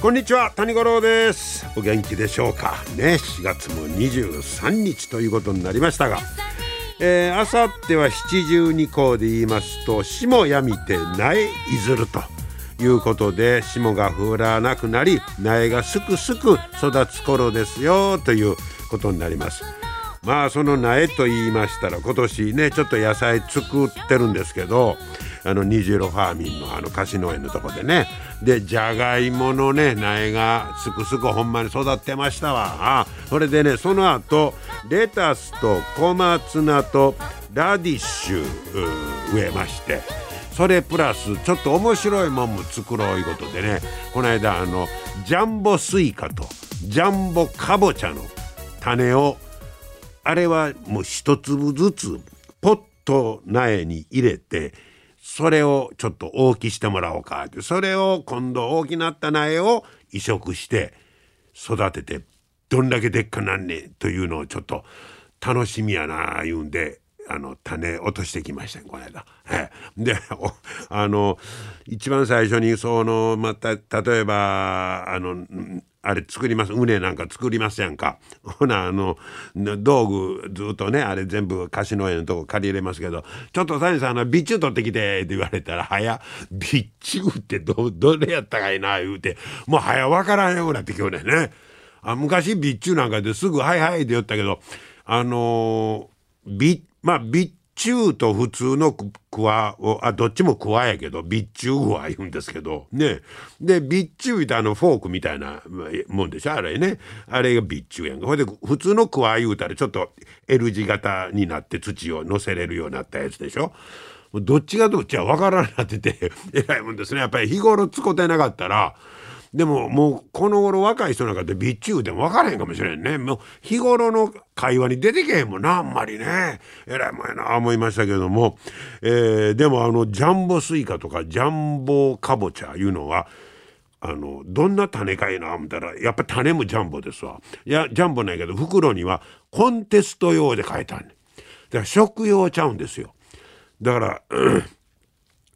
こんにちは谷五郎です。お元気でしょうか？ね4月も23日ということになりましたが、あさっては七十二候で言いますと霜やみて苗いずるということで霜が降らなくなり苗がすくすく育つ頃ですよということになります。まあその苗と言いましたら今年ねちょっと野菜作ってるんですけどあの虹色ファーミンのあの貸し農園のとこでね。でじゃがいものね苗がすくすくほんまに育ってましたわ。それでねその後レタスと小松菜とラディッシュ植えまして。それプラスちょっと面白いもんも作ろういうことでね。この間あのジャンボスイカとジャンボかぼちゃの種をあれはもう一粒ずつポット苗に入れてそれをちょっと大きしてもらおうか。ってそれを今度大きなった苗を移植して育ててどんだけでっかなんねんというのをちょっと楽しみやな言うんであの種落としてきましたこの間。であの一番最初にそのまた例えばあのあれ作ります畝なんか作りますやんか？ほなあの道具ずっとねあれ全部貸し農園のとこ借り入れますけど「ちょっと谷さんの備中取ってきて」って言われたら「はや備中ってどどれやったかいな」言うてもう早分からんようになってきょうねね。あ昔備中なんかですぐ「はいはい」って言ったけどあのー、まあ備中と普通のクワをあどっちもクワやけど備中クワ言うんですけどね。で備中ってあのフォークみたいなもんでしょあれね。あれが備中やんか。ほいで普通のクワ言うたらちょっと L 字型になって土を乗せれるようになったやつでしょ。どっちがどっちは分からんなっててえらいもんですね。やっぱり日頃使ってなかったらでももうこの頃若い人なんかって備中でも分からへんかもしれんね。もう日頃の会話に出てけへんもんなあんまりね。えらいもんやな思いましたけども、えー、でもあのジャンボスイカとかジャンボかぼちゃいうのはあのどんな種かいな思ったらやっぱ種もジャンボですわ。いやジャンボないけど袋にはコンテスト用で書いてあるねだから食用ちゃうんですよ。だから、うん、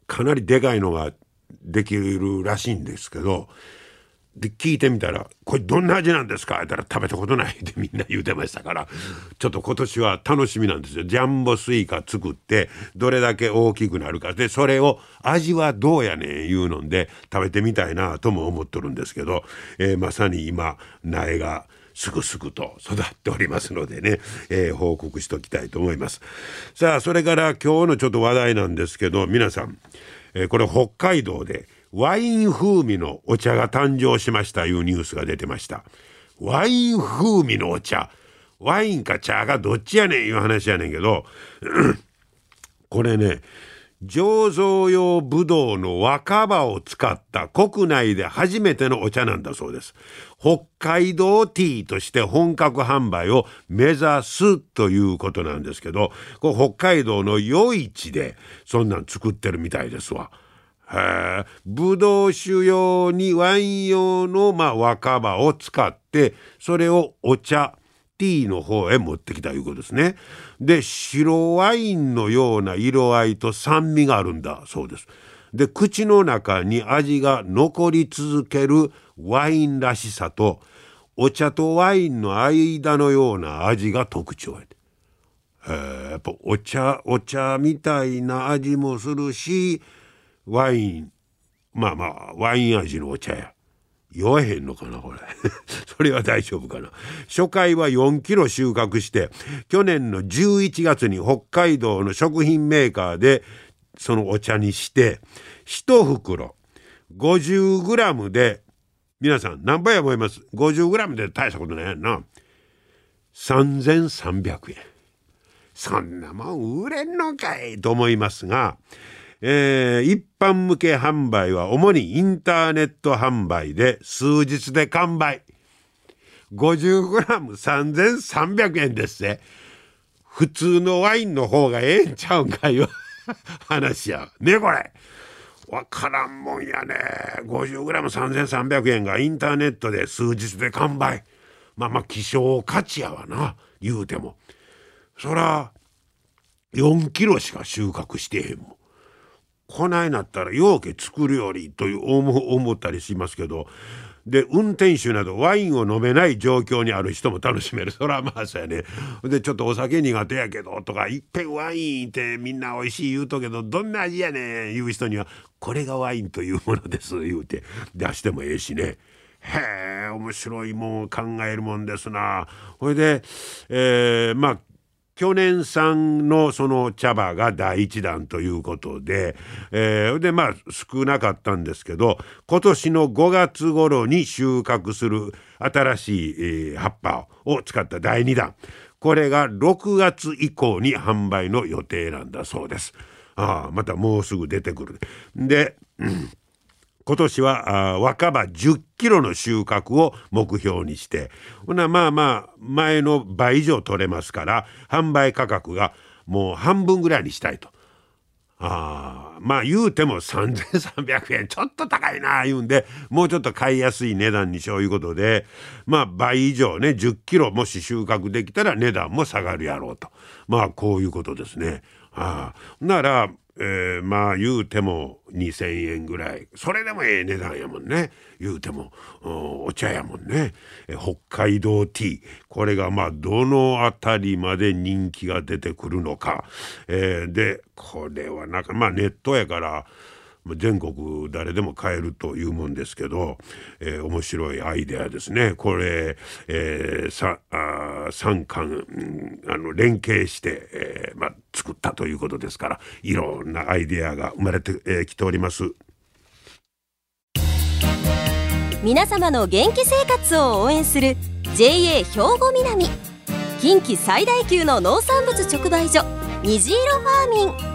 かなりでかいのができるらしいんですけどで聞いてみたら「これどんな味なんですか?」って言ったら「食べたことない」ってみんな言うてましたからちょっと今年は楽しみなんですよ。ジャンボスイカ作ってどれだけ大きくなるかでそれを味はどうやねんいうので食べてみたいなとも思っとるんですけど、えー、まさに今苗がすくすくと育っておりますのでね、えー、報告しときたいと思います。さあそれから今日のちょっと話題なんですけど皆さん、えー、これ北海道でワイン風味のお茶が誕生しましたいうニュースが出てました。ワイン風味のお茶。ワインか茶がどっちやねんいう話やねんけど これね醸造用ブドウの若葉を使った国内で初めてのお茶なんだそうです。北海道ティーとして本格販売を目指すということなんですけどこ北海道の余市でそんなん作ってるみたいですわ。ブドウ酒用にワイン用の、まあ、若葉を使ってそれをお茶ティーの方へ持ってきたいうことですね。で白ワインのような色合いと酸味があるんだそうです。で口の中に味が残り続けるワインらしさとお茶とワインの間のような味が特徴やで。やっぱお茶お茶みたいな味もするしワイン。まあまあワイン味のお茶や。酔わへんのかなこれ。それは大丈夫かな。初回は4キロ収穫して去年の11月に北海道の食品メーカーでそのお茶にして1袋 50g で皆さん何倍や思います？50g で大したことないやんな。3300円。そんなもん売れんのかいと思いますがえー、一般向け販売は主にインターネット販売で数日で完売。50g3300 円ですね普通のワインの方がええんちゃうんかいう 話やねこれ。わからんもんやね。50g3300 円がインターネットで数日で完売。まあまあ希少価値やわな言うても。そら4キロしか収穫してへんもん。こないなったらようけ作るよりという思ったりしますけどで運転手などワインを飲めない状況にある人も楽しめる。そらまあそうやね。でちょっとお酒苦手やけどとかいっぺんワインってみんな美味しい言うとけどどんな味やねん言う人にはこれがワインというものです言うて出してもええしね。へえ面白いもん考えるもんですな。ほいで、えー、まあ去年産のその茶葉が第一弾ということで、えー、でまあ少なかったんですけど今年の5月頃に収穫する新しい、えー、葉っぱを使った第2弾これが6月以降に販売の予定なんだそうです。ああまたもうすぐ出てくる。で、うん今年は若葉10キロの収穫を目標にしてほなまあまあ前の倍以上取れますから販売価格がもう半分ぐらいにしたいと。あまあ言うても3300円ちょっと高いなあ言うんでもうちょっと買いやすい値段にしよういうことでまあ倍以上ね10キロもし収穫できたら値段も下がるやろうとまあこういうことですね。あならえー、まあ言うても2,000円ぐらい。それでもええ値段やもんね。言うても。お茶やもんね。北海道ティー。これがまあどの辺りまで人気が出てくるのか、えー、でこれはなんかまあネットやから全国誰でも買えるというもんですけど、えー、面白いアイデアですねこれ、えー、さあ3巻、あの連携して、えーまあ、作ったということですからいろんなアイデアが生まれてき、えー、ております。皆様の元気生活を応援する JA 兵庫南近畿最大級の農産物直売所虹色ファーミン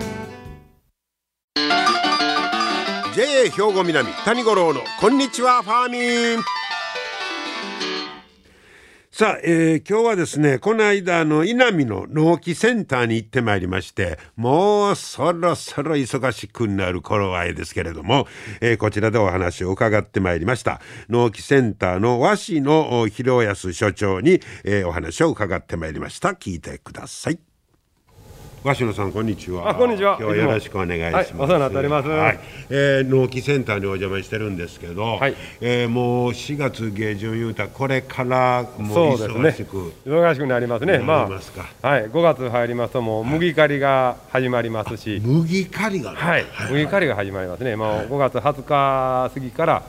兵庫南谷五郎のこんにちはファーミン。さあ、えー、今日はですねこの間の稲見の納期センターに行ってまいりましてもうそろそろ忙しくなる頃合いですけれども、えー、こちらでお話を伺ってまいりました。納期センターの和紙の広安所長に、えー、お話を伺ってまいりました。聞いてください。鷲野さんこんにちは。あこんにちは。今日はよろしくお願いします。はい、お世話になっております。はい、えー、納期センターにお邪魔してるんですけど、はい、えー、もう4月下旬言うたこれからもう忙しく、ね、忙しくなりますね。まあはい5月入りますともう麦刈りが始まりますし、麦刈りが、はい、麦刈りが始まりますね。もう5月20日過ぎから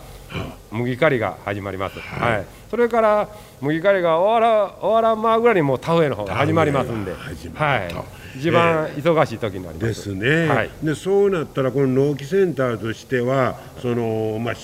麦刈りが始まります。はい。それから麦刈りが終わら終わらんまぐらい。にもう田植えの方が始まりますんで、はい。一番忙しい。時になります。ですね。はい、でそうなったらこの納期センターとしてはそのまあ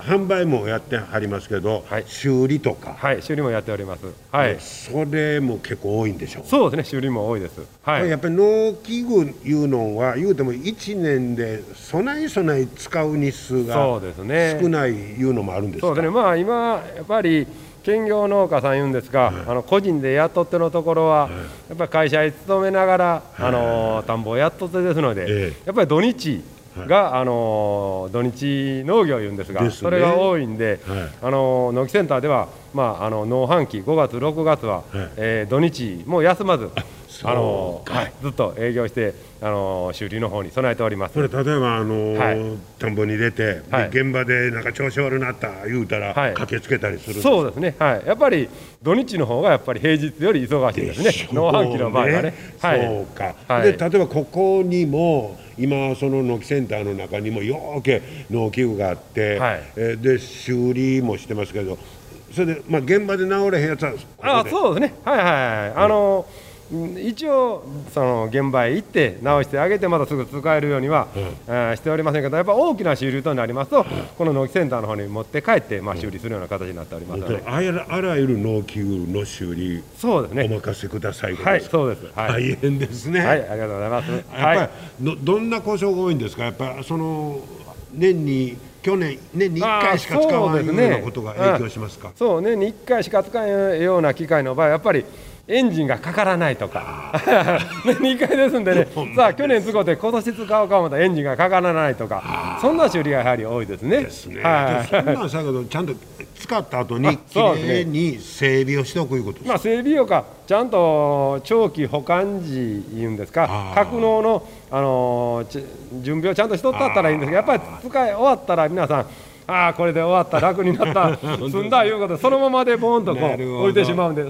販売もやってはりますけど、はい、修理とか。はい修理もやっております。はい。それも結構多いんでしょう。そうですね修理も多いです。はい。やっぱり農機具いうのは言うても1年で備え備え使う日数が少ないいうのもあるんですか？そうですね。まあ今やっぱり兼業農家さん言うんですが、はい、あの個人で雇ってのところは、はい、やっぱり会社に勤めながら、あの田んぼをやっとってですので、え。やっぱり土日が、あの土日農業言うんですが、ね、それが多いんで、あの農機センターでは、まあ、あの農繁期5月6月は、はい、えー、土日もう休まず あの、はい、ずっと営業してあの修理の方に備えております。これ例えばあの、はい、田んぼに出て、はい、現場でなんか調子悪なった言うたら、はい、駆けつけたりするそうですね。はい。やっぱり土日の方がやっぱり平日より忙しいですね。農繁期の場合はね。そうか、はい、で例えばここにも今その農機センターの中にもようけ農機具があって、はい、えで修理もしてますけどそそれでまあ現場で治れへんやつはあそうですね。はいはい。あの一応その現場へ行って直してあげてまたすぐ使えるようには、うん、しておりませんけどやっぱ大きな修理となりますと、この納期センターの方に持って帰って、まあ、修理するような形になっておりますので、あらゆる納期の修理そうですね。お任せくださいはいそうです、はい、大変ですね。はいありがとうございます。やっぱり、どどんな故障が多いんですか？やっぱその年に去年年に1回しか使わないようなことが影響しますか？そう,、年に1回しか使えないような機械の場合やっぱりエンジンがかからないとか。2回ですんでね。さあ去年使って今年使うかもたエンジンがかからないとか。そんな修理がやはり多いですね。ですね。はい、そんなんさけどちゃんと使った後にきれいに整備をしておくいうことまあ整備用かちゃんと長期保管時いうんですか。格納のあの準備をちゃんとしとったったらいいんですけどやっぱり使い終わったら皆さんああこれで終わった楽になった 済んだいうことでそのままでボーンとこう置いてしまうんで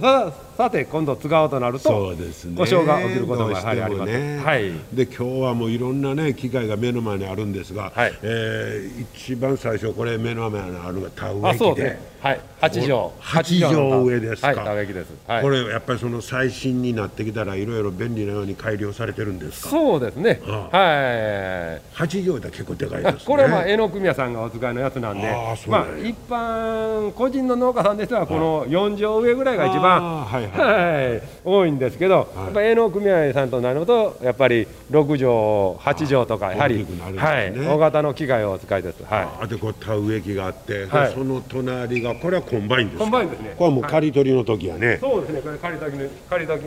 ささて今度使おうとなるとそうです、ね、故障が起きることがやはりあります、ね、はい、で今日はもういろんなね機械が目の前にあるんですが、はい、えー、一番最初これ目の前にあるのが田植え機で、ね、はい。八畳八畳上ですか、はい、田植え機です、はい、これやっぱりその最新になってきたらいろいろ便利なように改良されてるんですか？そうですね、はあ、はい。八条だ結構でかいです、ね、これはまあ営農組合さんがお使いのやつなんでまあ一般個人の農家さんでしたらこの4条植えぐらいが一番はい、はい、多いんですけど、はい、やっぱ営農組合さんとなるとやっぱり6畳8条とかやはり、ね、はい、大型の機械をお使いです。はい。あでこう田植え機があって、はい、その隣がこれはコンバインですコンバインですね。これはもう刈り取りの時やね。そうですね。これ刈り取り刈り取り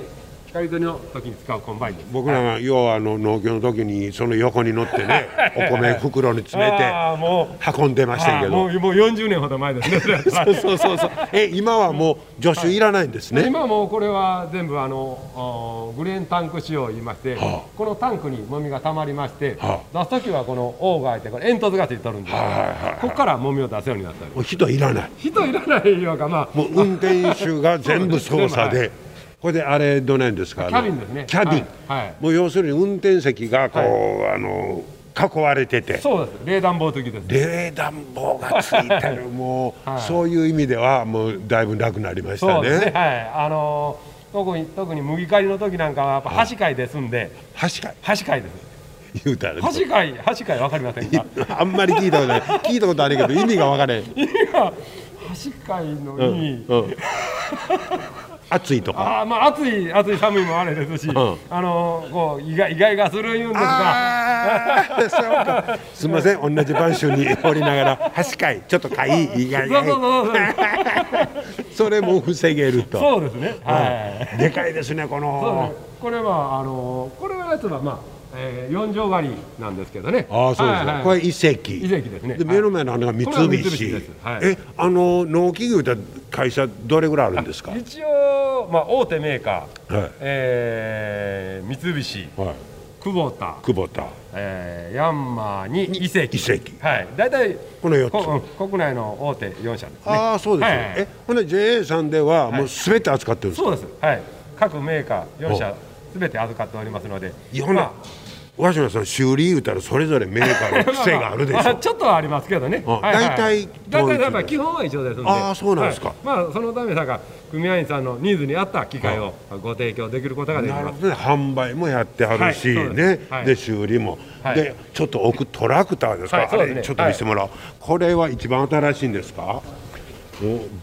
刈り取りの時に使うコンバイン僕らが要はあの農業の時にその横に乗ってねお米袋に詰めて運んでましたけど。もうもう40年ほど前ですね。そうそうそうそう。え今はもう助手いらないんですね、今もうこれは全部あのグレーンタンク仕様言いまして、はあ、このタンクにもみがたまりまして、はあ、出す時はこのオーガーってこれ煙突がついてるんです、はいはいはい、ここからもみを出すようになったり人いらない。人いらないようかまあ。もう運転手が全部操作で これであれどないですか？キャビンですね。キャビン、はい、もう要するに運転席がこう、はい、あの囲われてて。そうです。冷暖房付きです。冷暖房がついてるもう、はい、そういう意味ではもうだいぶ楽になりましたね、ね、はい。あのー、特に特に麦刈りの時なんかはやっぱ箸飼いですんで。箸飼い。箸飼いです。言うたら箸飼い箸飼いわかりませんか？あんまり聞いたことない。聞いたことあるけど意味が分からへん。意味が箸飼いの意味、うんうん暑いとか。あまあ暑い暑い寒いもあれですし、うん、あのこう意外意外がする言うんですか。すみません同じ晩秋におりながら端かいちょっとかい意外がそれも防げると。そうですね、はい、でかいですねこの。これはあのこれはやつはまあえー、4畳狩りなんですけどね。ああ、そうです、はいはい、これ遺跡。遺跡ですね。で、目の前のあのが三菱。はい、え、あの農機具って会社どれぐらいあるんですか？一応、まあ、大手メーカー。はい、えー、三菱。はい。久保田。久保田。えー、ヤンマーに遺跡。遺跡。はい。大体。この四つ。国内の大手四社ですね。ああ、そうです、ね。はい、え、ほんで JA さんではもうすべて扱ってるんですか？そうです。はい。各メーカー四社。すべて預かっておりますので。いろんな。和島さん修理言うたらそれぞれメーカーの癖があるでしょ。ちょっとはありますけどね。大体大体やっぱ基本は一緒ですんで。ああそうなんですか、はい、まあそのためさか組合員さんのニーズに合った機械をご提供できることができます。ね販売もやってはるし、はい、ね、はい、で修理も、でちょっと置くトラクターですか、あれちょっと見せてもらおう、これは一番新しいんですか？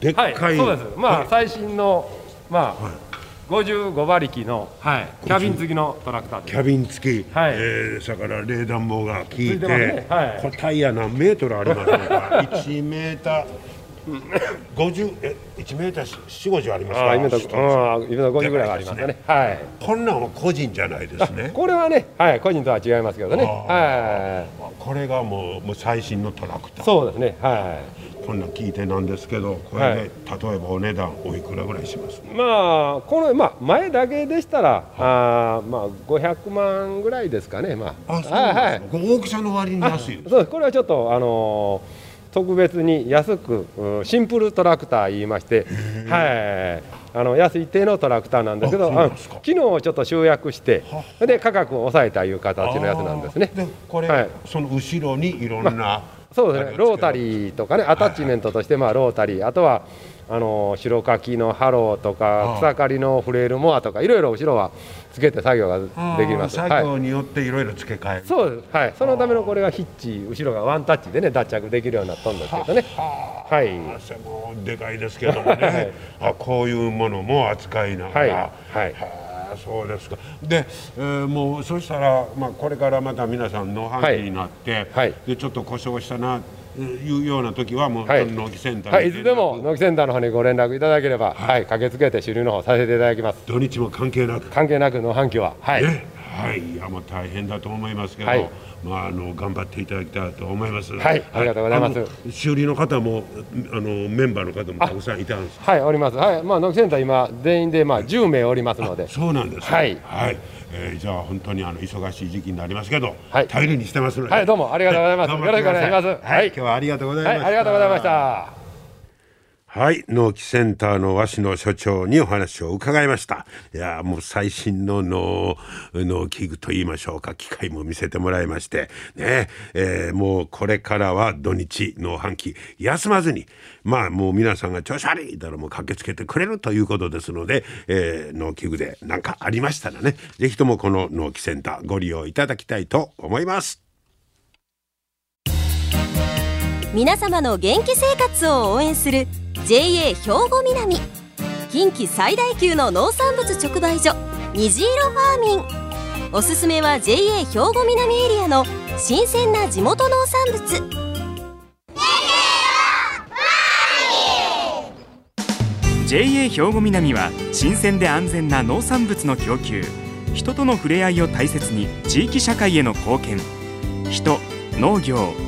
でっかい、そうです。まあ、最新のまあ、55馬力の、はい、キャビン付きのトラクターキャビン付き、はい。えー、それから冷暖房が効いて、ね。はい、これタイヤ何メートルありますか？1メーター。50え1メーター4、50ありますか？あ今だ50ぐらいありますね、ね、はい、こんなんは個人じゃないですね。これはね、はい、個人とは違いますけどね。はい。これがもうもう最新のトラクター。そうですね。はいこんなん聞いてなんですけどこれで、例えばお値段おいくらぐらいします、まあこの、まあ、前だけでしたら、はあまあ、500万ぐらいですかね、まあ、あそうはい、大きさの割に安い。そうこれはちょっとあのー、特別に安くシンプルトラクター言いまして、はい、あの安い定のトラクターなんですけど機能をちょっと集約してで価格を抑えたいう形のやつなんですね。でこれ、はい、その後ろにいろんな、まあそうですねロータリーとかねアタッチメントとしてまあロータリー。あとはあの代掻きのハローとか草刈りのフレールモアとかいろいろ後ろはつけて作業ができます。作業によっていろいろ付け替える、そうです。はい。そのためのこれがヒッチ後ろがワンタッチでね脱着できるようになったんですけどね。はい。でかいですけどもね、あこういうものも扱いながら、はい、はいそうですか。で、えー、もうそしたら、まあ、これからまた皆さん農繁期になって、はい、でちょっと故障したないうような時はもう、はい、納期センターはい、いつでも納期センターの方にご連絡いただければ、はい、駆けつけて修理の方させていただきます。土日も関係なく。関係なく農飯器は。はい、ね、はいいやもう大変だと思いますけど、はいまあ、あの頑張っていただきたいと思います。はい、ありがとうございます。修理の方もあのメンバーの方もたくさんいたんです。はい、おります。はい、まあノキセンター今全員でまあ10名おりますので。そうなんです、ね。はい。はい。えー、じゃあ本当にあの忙しい時期になりますけど、はい、頼りにしてますので。はい、どうもありがとうございます。よろしくお願いします。はい、今日はありがとうございました。ありがとうございました。はい、農機センターの和紙の所長にお話を伺いました。いやもう最新の農農機具と言いましょうか、機械も見せてもらいまして、ね、えー、もうこれからは土日農飯期休まずに、まあもう皆さんが調子悪いだろもう駆けつけてくれるということですので、えー、農機具で何かありましたらね、ぜひともこの農機センターご利用いただきたいと思います。皆様の元気生活を応援する JA 兵庫南。近畿最大級の農産物直売所虹色ファーミン。おすすめは JA 兵庫南エリアの新鮮な地元農産物。JA 兵庫南は新鮮で安全な農産物の供給。人との触れ合いを大切に地域社会への貢献。人農業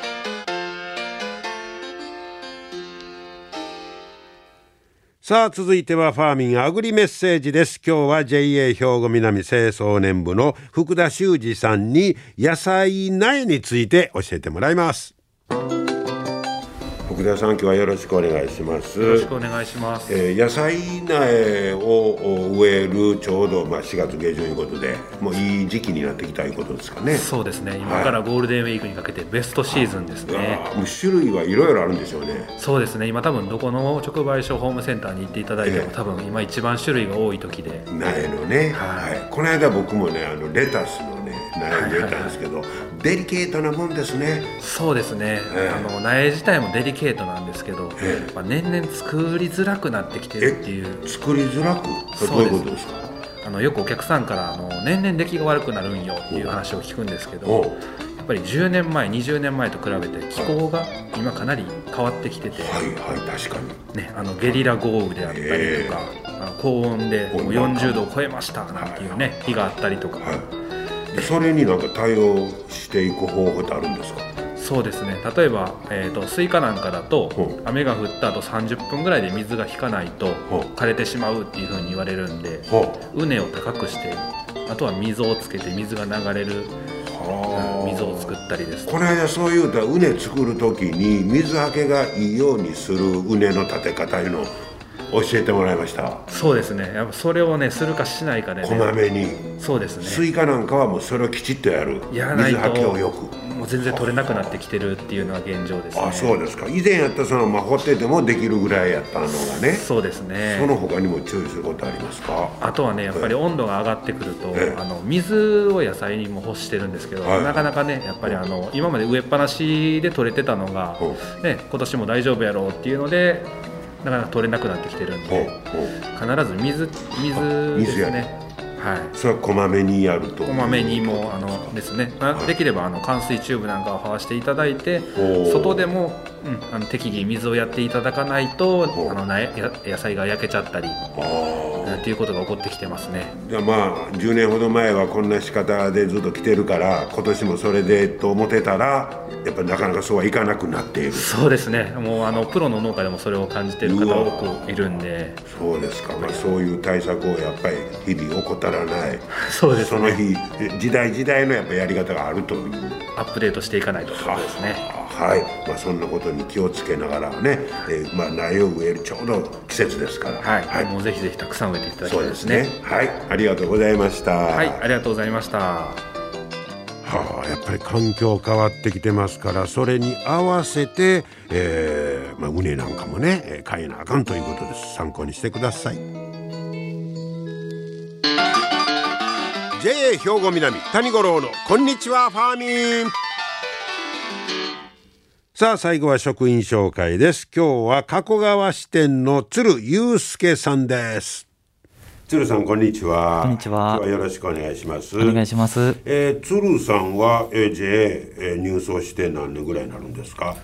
さあ続いてはファーミンアグリメッセージです。今日は JA 兵庫南清掃年部の福田修二さんに野菜苗について教えてもらいます。福田さん今日はよろしくお願いします。よろしくお願いします、えー、野菜苗を植えるちょうどまあ4月下旬ということでもういい時期になってきたいうことですかね。そうですね。今からゴールデンウィークにかけてベストシーズンですね。もう種類はいろいろあるんでしょうね。そうですね。今多分どこの直売所ホームセンターに行っていただいても、えー、多分今一番種類が多い時で。苗のね、はい、はい、この間僕もねあのレタスのね苗植えたんですけど、はいはいはいデリケートなもんですね。そうですね、えー、あの苗自体もデリケートなんですけど、えー、まあ、年々作りづらくなってきてるっていう。作りづらくどういうことですか？あのよくお客さんからあの年々出来が悪くなるんよっていう話を聞くんですけどやっぱり10年前20年前と比べて気候が今かなり変わってきてて、はいはい確かに、ね、あのゲリラ豪雨であったりとか、あの高温でもう40度を超えましたなんていうね日があったりとか、はいそれになんか対応していく方法ってあるんですか？そうですね。例えば、えーと、スイカなんかだと雨が降った後30分ぐらいで水が引かないと枯れてしまうっていうふうに言われるんで畝を高くしてあとは溝をつけて水が流れる水を作ったりです。この間そういうた畝作る時に水はけがいいようにする畝の立て方いうの教えてもらいました。そうですね。やっぱそれをねするかしないかで、ね、こまめに。そうですね。スイカなんかはもうそれをきちっとやる。やらないと水はけをよく。もう全然取れなくなってきてるっていうのは現状ですね。あそうですか。以前やったそのまあ放っててもできるぐらいやったのがね。そうですね。その他にも注意することありますか？あとはねやっぱり温度が上がってくると、あの水を野菜にも欲してるんですけど、はい、なかなかねやっぱりあの今まで植えっぱなしで取れてたのが、ね、今年も大丈夫やろうっていうのでなかなか取れなくなってきてるんで必ず水水ですね。はい、それはこまめにやると。こまめにもあのですね、できればあの冠水チューブなんかをはわしていただいて外でも、うん、あの適宜水をやっていただかないとあのな野菜が焼けちゃったりっていうことが起こってきてますね。じゃあまあ10年ほど前はこんな仕方でずっと来てるから今年もそれでと思ってたらやっぱりなかなかそうはいかなくなっている。そうですね。もうあのプロの農家でもそれを感じてる方多くいるんで。そうですか、まあ、そういう対策をやっぱり日々怠らない。そうです、ね、その日時代時代のやっぱやり方があるという。アップデートしていかないとそうですねはい、まあ、そんなことに気をつけながらね、えー、まあ、苗を植えるちょうど季節ですから。はい、はい、もうぜひぜひたくさん植えていただきたいですね。はい。ありがとうございました。はい。ありがとうございました。はあ、やっぱり環境変わってきてますからそれに合わせて、えーまあ、畝なんかもね変えなあかんということです。参考にしてください。JA 兵庫南谷五郎のこんにちはファーミンさあ最後は職員紹介です今日は加古川支店の鶴祐介さんです鶴さんこんにちは。こんにちは。はよろしくお願いします。お願いします。えー、鶴さんは、えー、JA、えー、入村して何年ぐらいになるんですか？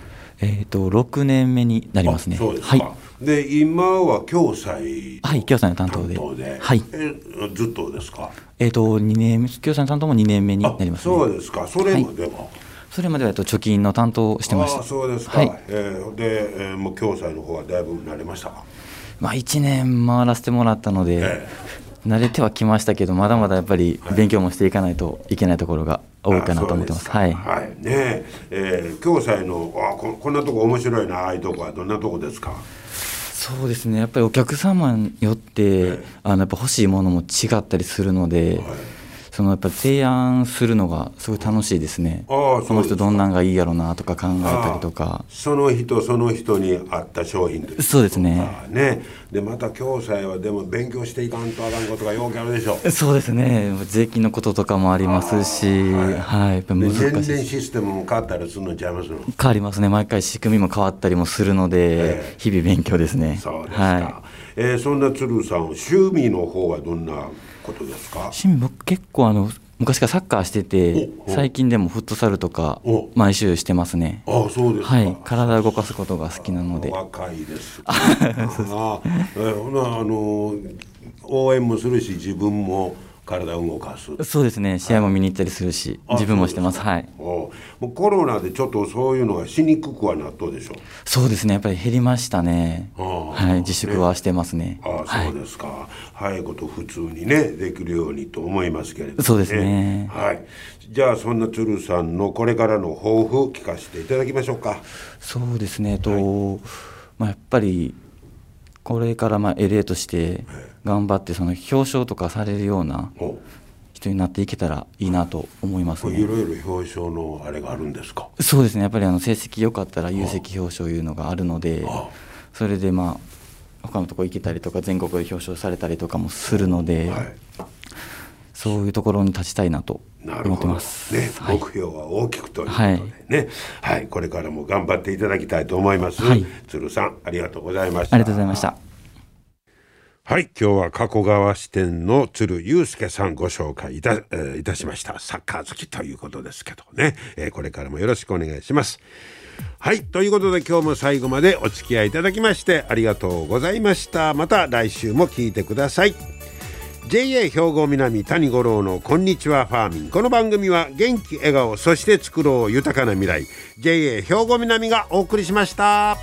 えっ、と六年目になりますね。そうですはい。で今は共済はい共済の担当ではい。えー、ずっとですか？えっ、と二年共済の担当も二年目になります、ね、そうですか。それまでは。はいそれまではと貯金の担当してました。そうですか。はい、えー、で、えー、もう共済の方はだいぶ慣れましたか？まあ、1年回らせてもらったので、ええ、慣れてはきましたけどまだまだやっぱり勉強もしていかないといけないところが多いかなと思ってます。はい、はい、ねえー、共済のあここんなとこ面白いなああいうとこはどんなとこですか？そうですねやっぱりお客様によって、え、あのやっぱ欲しいものも違ったりするので。はいそのやっぱ提案するのがすごい楽しいですね。あこの人どんなんがいいやろうなとか考えたりとか。その人その人に合った商品ですそうですね。ね。でまた共済はでも勉強していかんとあかんことがよくあるでしょう。そうですね。税金のこととかもありますし、はい、はい、やっぱ難しい。全然システムも変わったりするのちゃいますの？変わりますね。毎回仕組みも変わったりもするので、えー、日々勉強ですね。そうですか。はい、えー、そんな鶴さん趣味の方はどんなことですか？趣味僕結構あの昔からサッカーしてて最近でもフットサルとか毎週してますね。あそうですはい。体を動かすことが好きなので。若いです あえほなあの応援もするし自分も体を動かす。そうですね。試合も見に行ったりするし、はい、自分もしてます。はい。もうコロナでちょっとそういうのがしにくくはなったでしょ。そうですね。やっぱり減りましたね。はい。自粛はしてますね。ああそうですか、はい、早いこと普通にねできるようにと思いますけれども、ね、そうですね。はい。じゃあそんな鶴さんのこれからの抱負聞かせていただきましょうか。そうですね。と、はい、まあやっぱりこれからまあ LA として頑張ってその表彰とかされるような人になっていけたらいいなと思いますね。いろいろ表彰のあれがあるんですか？そうですね。やっぱりあの成績良かったら有績表彰いうのがあるので、それでまあ他のとこ行けたりとか全国で表彰されたりとかもするので、はい、そういうところに立ちたいなと思ってます。ね、はい、目標は大きくということでね、はい、はい、これからも頑張っていただきたいと思います。はい、鶴さん、ありがとうございました。ありがとうございました。はい、今日は加古川支店の鶴祐介さんご紹介いた,、えー、いたしました。サッカー好きということですけどね、えー、これからもよろしくお願いします。はい、ということで今日も最後までお付き合いいただきましてありがとうございました。また来週も聞いてください。JA 兵庫南谷五郎のこんにちはファーミンこの番組は元気笑顔そして作ろう豊かな未来 JA 兵庫南がお送りしました。